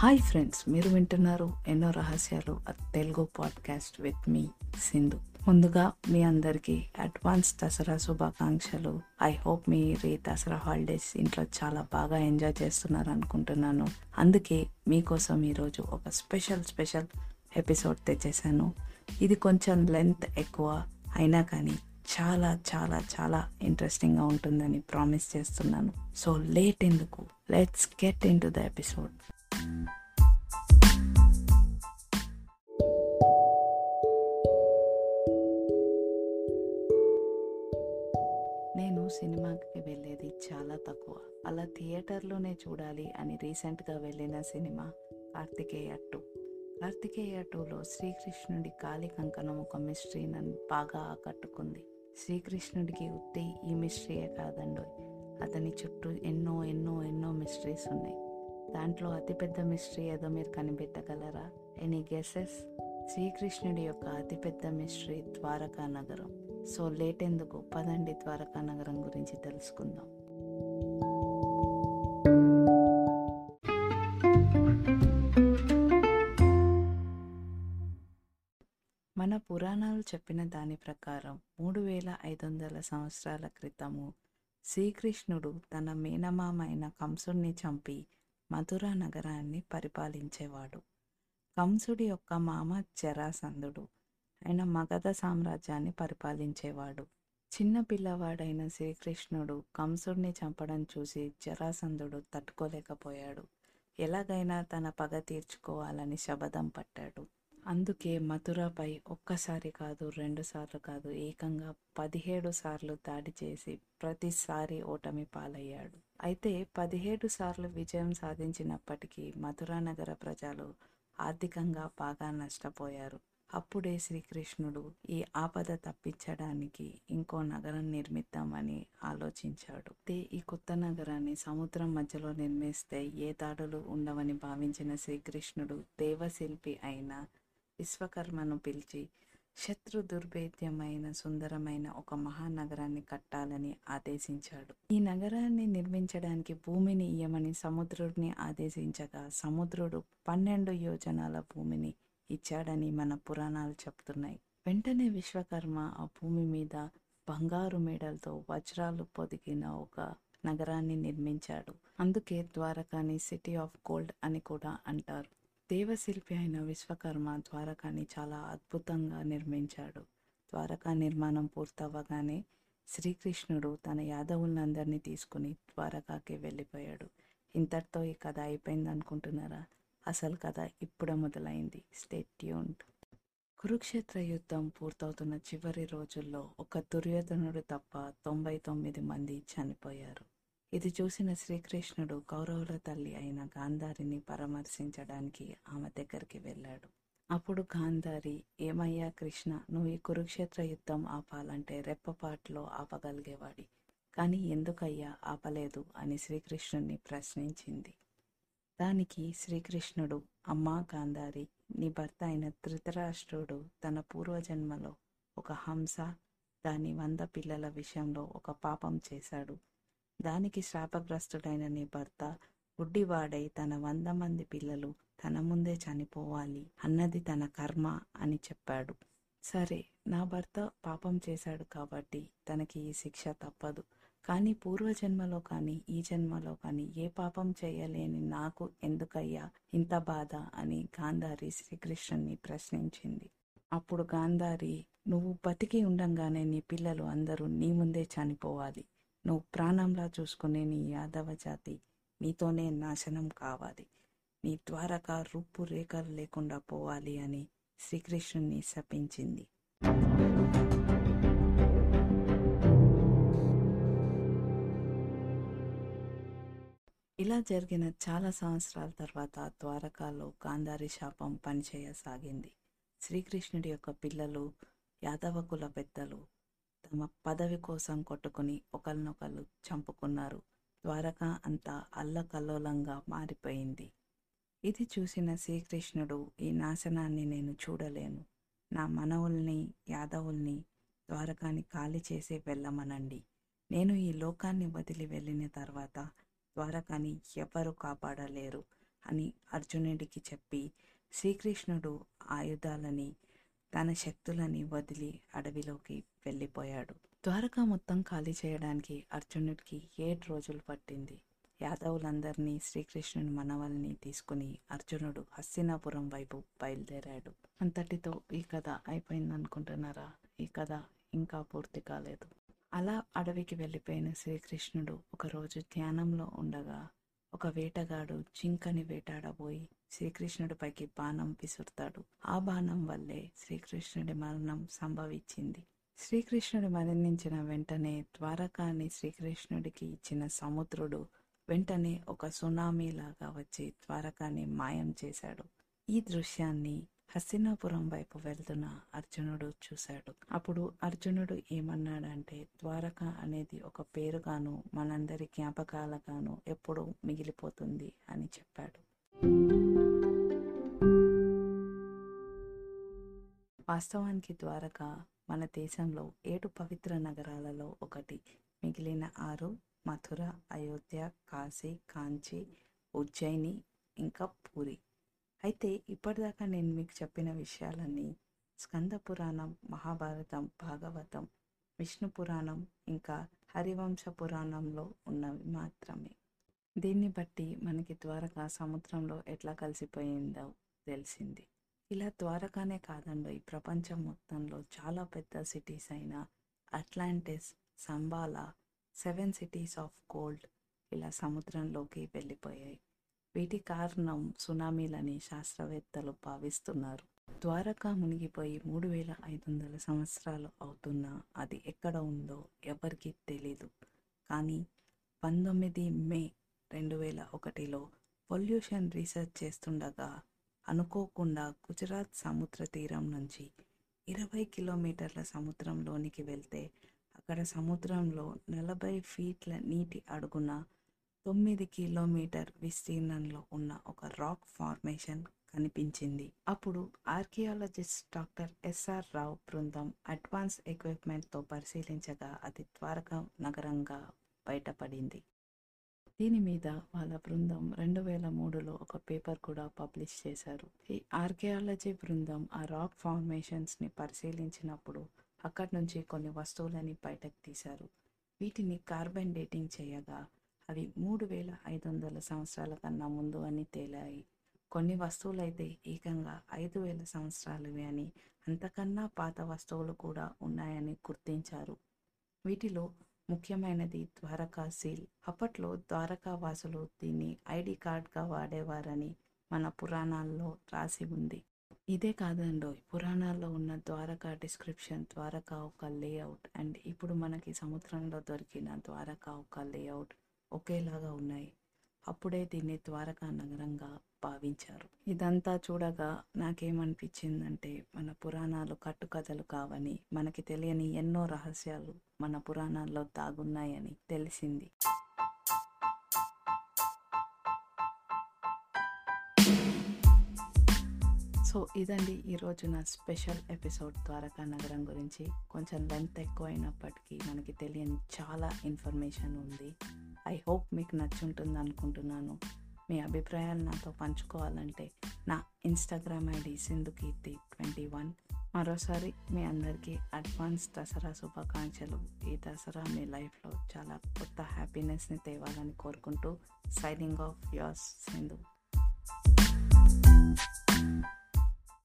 Hi friends మీరు వింటున్నారు ఎన్నో రహస్యాలు తెలుగు పాడ్కాస్ట్ విత్ మీ సింధు. ముందుగా మీ అందరికీ అడ్వాన్స్ దసరా శుభాకాంక్షలు. ఐ హోప్ మీరు రీ దసరా హాలిడేస్ ఇంట్లో చాలా బాగా ఎంజాయ్ చేస్తున్నారు అనుకుంటున్నాను. అందుకే మీకోసం ఈరోజు ఒక స్పెషల్ స్పెషల్ ఎపిసోడ్ తెచ్చేసాను ఇది కొంచెం లెంత్ ఎక్కువ అయినా కానీ చాలా చాలా చాలా ఇంట్రెస్టింగ్గా ఉంటుందని ప్రామిస్ చేస్తున్నాను. సో లేట్ ఎందుకు? Let's get into the episode. థియేటర్లోనే చూడాలి అని రీసెంట్గా వెళ్ళిన సినిమా కార్తికేయ టూ. కార్తికేయ టూలో శ్రీకృష్ణుడి కాలి కంకణం ఒక మిస్ట్రీ నన్ను బాగా ఆకట్టుకుంది. శ్రీకృష్ణుడికి ఉత్తి ఈ మిస్ట్రీయే కాదండో అతని చుట్టూ ఎన్నో ఎన్నో ఎన్నో మిస్టరీస్ ఉన్నాయి. దాంట్లో అతిపెద్ద మిస్టరీ ఏదో మీరు కనిపెట్టగలరా? Any guesses? శ్రీకృష్ణుడి యొక్క అతిపెద్ద మిస్టరీ ద్వారకా నగరం. సో లేట్ ఎందుకు? పదండి ద్వారకా నగరం గురించి తెలుసుకుందాం. మన పురాణాలు చెప్పిన దాని ప్రకారం మూడు వేల ఐదు వందల సంవత్సరాల క్రితము శ్రీకృష్ణుడు తన మేనమామ అయిన కంసుడిని చంపి మధురా నగరాన్ని పరిపాలించేవాడు. కంసుడి యొక్క మామ జరాసంధుడు. ఆయన మగధ సామ్రాజ్యాన్ని పరిపాలించేవాడు. చిన్న పిల్లవాడైన శ్రీకృష్ణుడు కంసుడిని చంపడం చూసి జరాసంధుడు తట్టుకోలేకపోయాడు. ఎలాగైనా తన పగ తీర్చుకోవాలని శబదం పట్టాడు. అందుకే మథురపై ఒక్కసారి కాదు రెండుసార్లు కాదు ఏకంగా పదిహేడు సార్లు దాడి చేసి ప్రతిసారి ఓటమి పాలయ్యాడు. అయితే పదిహేడు సార్లు విజయం సాధించినప్పటికీ మథురా నగర ప్రజలు ఆర్థికంగా బాగా నష్టపోయారు. అప్పుడే శ్రీకృష్ణుడు ఈ ఆపద తప్పించడానికి ఇంకో నగరం నిర్మిద్దామని ఆలోచించాడు. అయితే ఈ కొత్త నగరాన్ని సముద్రం మధ్యలో నిర్మిస్తే ఏ దాడులు ఉండవని భావించిన శ్రీకృష్ణుడు దేవశిల్పి అయిన విశ్వకర్మను పిలిచి శత్రు దుర్భేద్యమైన సుందరమైన ఒక మహానగరాన్ని కట్టాలని ఆదేశించాడు. ఈ నగరాన్ని నిర్మించడానికి భూమిని ఇయ్యమని సముద్రుడిని ఆదేశించగా సముద్రుడు పన్నెండు యోజనాల భూమిని ఇచ్చాడని మన పురాణాలు చెప్తున్నాయి. వెంటనే విశ్వకర్మ ఆ భూమి మీద బంగారు మేడలతో వజ్రాలు పొదిగిన ఒక నగరాన్ని నిర్మించాడు. అందుకే ద్వారకాని సిటీ ఆఫ్ గోల్డ్ అని కూడా అంటారు. దేవశిల్పి అయిన విశ్వకర్మ ద్వారకాని చాలా అద్భుతంగా నిర్మించాడు. ద్వారకా నిర్మాణం పూర్తవ్వగానే శ్రీకృష్ణుడు తన యాదవులందరినీ తీసుకుని ద్వారకాకి వెళ్ళిపోయాడు. ఇంతటితో ఈ కథ అయిపోయింది అనుకుంటున్నారా అసలు కథ ఇప్పుడే మొదలైంది. State tuned. కురుక్షేత్ర యుద్ధం పూర్తవుతున్న చివరి రోజుల్లో ఒక దుర్యోధనుడు తప్ప తొంభై తొమ్మిది మంది చనిపోయారు. ఇది చూసిన శ్రీకృష్ణుడు కౌరవుల తల్లి అయిన గాంధారిని పరామర్శించడానికి ఆమె దగ్గరికి వెళ్ళాడు. అప్పుడు గాంధారి ఏమయ్యా కృష్ణ నువ్వు ఈ కురుక్షేత్ర యుద్ధం ఆపాలంటే రెప్పపాట్లో ఆపగలిగేవాడి. కానీ ఎందుకయ్యా ఆపలేదు? అని శ్రీకృష్ణుణ్ణి ప్రశ్నించింది. దానికి శ్రీకృష్ణుడు అమ్మా గాంధారి నీ భర్త అయిన ధృతరాష్ట్రుడు తన పూర్వజన్మలో ఒక హంస దాని వంద పిల్లల విషయంలో ఒక పాపం చేశాడు. దానికి శాపగ్రస్తుడైన నీ భర్త గుడ్డివాడై తన వంద మంది పిల్లలు తన ముందే చనిపోవాలి అన్నది తన కర్మ అని చెప్పాడు. సరే నా భర్త పాపం చేశాడు కాబట్టి తనకి ఈ శిక్ష తప్పదు. కానీ పూర్వజన్మలో కానీ ఈ జన్మలో కానీ ఏ పాపం చేయలేని నాకు ఎందుకయ్యా ఇంత బాధ అని గాంధారి శ్రీకృష్ణుని ప్రశ్నించింది. అప్పుడు గాంధారి నువ్వు బతికి ఉండంగానే నీ పిల్లలు అందరూ నీ ముందే చనిపోవాలి. నువ్వు ప్రాణంలా చూసుకునే నీ యాదవ జాతి నీతోనే నాశనం కావాలి. నీ ద్వారకా రూపు రేఖలు లేకుండా పోవాలి అని శ్రీకృష్ణుని శపించింది. ఇలా జరిగిన చాలా సంవత్సరాల తర్వాత ద్వారకాలో గాంధారి శాపం పనిచేయసాగింది. శ్రీకృష్ణుడి యొక్క పిల్లలు యాదవ కుల పెద్దలు తమ పదవి కోసం కొట్టుకుని ఒకరినొకరు చంపుకున్నారు. ద్వారక అంతా అల్లకల్లోలంగా మారిపోయింది. ఇది చూసిన శ్రీకృష్ణుడు ఈ నాశనాన్ని నేను చూడలేను. నా మనవుల్ని యాదవుల్ని ద్వారకాని ఖాళీ చేసి వెళ్ళమనండి. నేను ఈ లోకాన్ని వదిలి వెళ్ళిన తర్వాత ద్వారకాని ఎవరు కాపాడలేరు అని అర్జునుడికి చెప్పి శ్రీకృష్ణుడు ఆయుధాలని తన శక్తులని వదిలి అడవిలోకి వెళ్ళిపోయాడు. ద్వారకా మొత్తం ఖాళీ చేయడానికి అర్జునుడికి ఏడు రోజులు పట్టింది. యాదవులందరినీ శ్రీకృష్ణుని మనవల్ని తీసుకుని అర్జునుడు హస్తినాపురం వైపు బయలుదేరాడు. అంతటితో ఈ కథ అయిపోయింది అనుకుంటున్నారా ఈ కథ ఇంకా పూర్తి కాలేదు. అలా అడవికి వెళ్ళిపోయిన శ్రీకృష్ణుడు ఒకరోజు ధ్యానంలో ఉండగా ఒక వేటగాడు జింకని వేటాడబోయి శ్రీకృష్ణుడిపైకి బాణం విసురుతాడు. ఆ బాణం వల్లే శ్రీకృష్ణుడి మరణం సంభవించింది. శ్రీకృష్ణుడు మరణించిన వెంటనే ద్వారకాని శ్రీకృష్ణుడికి ఇచ్చిన సముద్రుడు వెంటనే ఒక సునామీ లాగా వచ్చి ద్వారకాని మాయం చేశాడు. ఈ దృశ్యాన్ని హస్తినాపురం వైపు వెళ్తున్న అర్జునుడు చూశాడు. అప్పుడు అర్జునుడు ఏమన్నాడంటే ద్వారక అనేది ఒక పేరుగాను మనందరి జ్ఞాపకాలగాను ఎప్పుడూ మిగిలిపోతుంది అని చెప్పాడు. వాస్తవానికి ద్వారక మన దేశంలో ఏడు పవిత్ర నగరాలలో ఒకటి. మిగిలిన ఆరు మథుర అయోధ్య కాశీ కాంచి ఉజ్జయిని ఇంకా పూరి. అయితే ఇప్పటిదాకా నేను మీకు చెప్పిన విషయాలన్నీ స్కంద పురాణం మహాభారతం భాగవతం విష్ణు పురాణం ఇంకా హరివంశ పురాణంలో ఉన్నవి మాత్రమే. దీన్ని బట్టి మనకి ద్వారక సముద్రంలో ఎట్లా కలిసిపోయిందో తెలిసింది. ఇలా ద్వారకానే కాదండి ఈ ప్రపంచం మొత్తంలో చాలా పెద్ద సిటీస్ అయిన Atlantis Shambhala seven cities of gold ఇలా సముద్రంలోకి వెళ్ళిపోయాయి. వీటి కారణం సునామీలని శాస్త్రవేత్తలు భావిస్తున్నారు. ద్వారకా మునిగిపోయి మూడు వేల ఐదు వందల సంవత్సరాలు అవుతున్నా అది ఎక్కడ ఉందో ఎవరికి తెలీదు. కానీ పంతొమ్మిది మే రెండు వేల ఒకటిలో పొల్యూషన్ రీసెర్చ్ చేస్తుండగా అనుకోకుండా గుజరాత్ సముద్ర తీరం నుంచి ఇరవై కిలోమీటర్ల సముద్రంలోనికి వెళ్తే అక్కడ సముద్రంలో నలభై ఫీట్ల నీటి అడుగున తొమ్మిది కిలోమీటర్ విస్తీర్ణంలో ఉన్న ఒక రాక్ ఫార్మేషన్ కనిపించింది. అప్పుడు ఆర్కియాలజిస్ట్ డాక్టర్ ఎస్ఆర్ రావు బృందం అడ్వాన్స్ ఎక్విప్మెంట్తో పరిశీలించగా అది ద్వారకా నగరంగా బయటపడింది. దీని మీద వాళ్ళ బృందం రెండు వేల మూడులో ఒక పేపర్ కూడా పబ్లిష్ చేశారు. ఈ ఆర్కియాలజీ బృందం ఆ రాక్ ఫార్మేషన్స్ని పరిశీలించినప్పుడు అక్కడి నుంచి కొన్ని వస్తువులని బయటకు తీశారు. వీటిని కార్బన్ డేటింగ్ చేయగా అవి మూడు వేల ఐదు వందల సంవత్సరాల కన్నా ముందు అని తేలాయి. కొన్ని వస్తువులు అయితే ఏకంగా ఐదు వేల సంవత్సరాలవి అని అంతకన్నా పాత వస్తువులు కూడా ఉన్నాయని గుర్తించారు. వీటిలో ముఖ్యమైనది ద్వారకా సీల్. అప్పట్లో ద్వారకా వాసులు దీన్ని ఐడి కార్డ్గా వాడేవారని మన పురాణాల్లో రాసి ఉంది. ఇదే కాదండో పురాణాల్లో ఉన్న ద్వారకా డిస్క్రిప్షన్ ద్వారకా ఒక లేఅవుట్ అండ్ ఇప్పుడు మనకి సముద్రంలో దొరికిన ద్వారకా ఒక లేఅవుట్ ఒకేలాగా ఉన్నాయి. అప్పుడే దీన్ని ద్వారకా నగరంగా భావించారు. ఇదంతా చూడగా నాకేమనిపించిందంటే మన పురాణాలు కట్టుకథలు కావని మనకి తెలియని ఎన్నో రహస్యాలు మన పురాణాల్లో దాగున్నాయని తెలిసింది. సో ఇదండి ఈరోజు నా స్పెషల్ ఎపిసోడ్ ద్వారకా నగరం గురించి. కొంచెం లెంత్ ఎక్కువైనప్పటికీ మనకి తెలియని చాలా ఇన్ఫర్మేషన్ ఉంది. ఐ హోప్ మీకు నచ్చి ఉంటుంది అనుకుంటున్నాను. మీ అభిప్రాయాలు నాతో పంచుకోవాలంటే నా Instagram ID Sindhu Keerthi twenty one. మరోసారి మీ అందరికీ అడ్వాన్స్ దసరా శుభాకాంక్షలు. ఈ దసరా మీ లైఫ్లో చాలా కొత్త హ్యాపీనెస్ని తేవాలని కోరుకుంటూ సైనింగ్ ఆఫ్ యోర్స్ సింధు.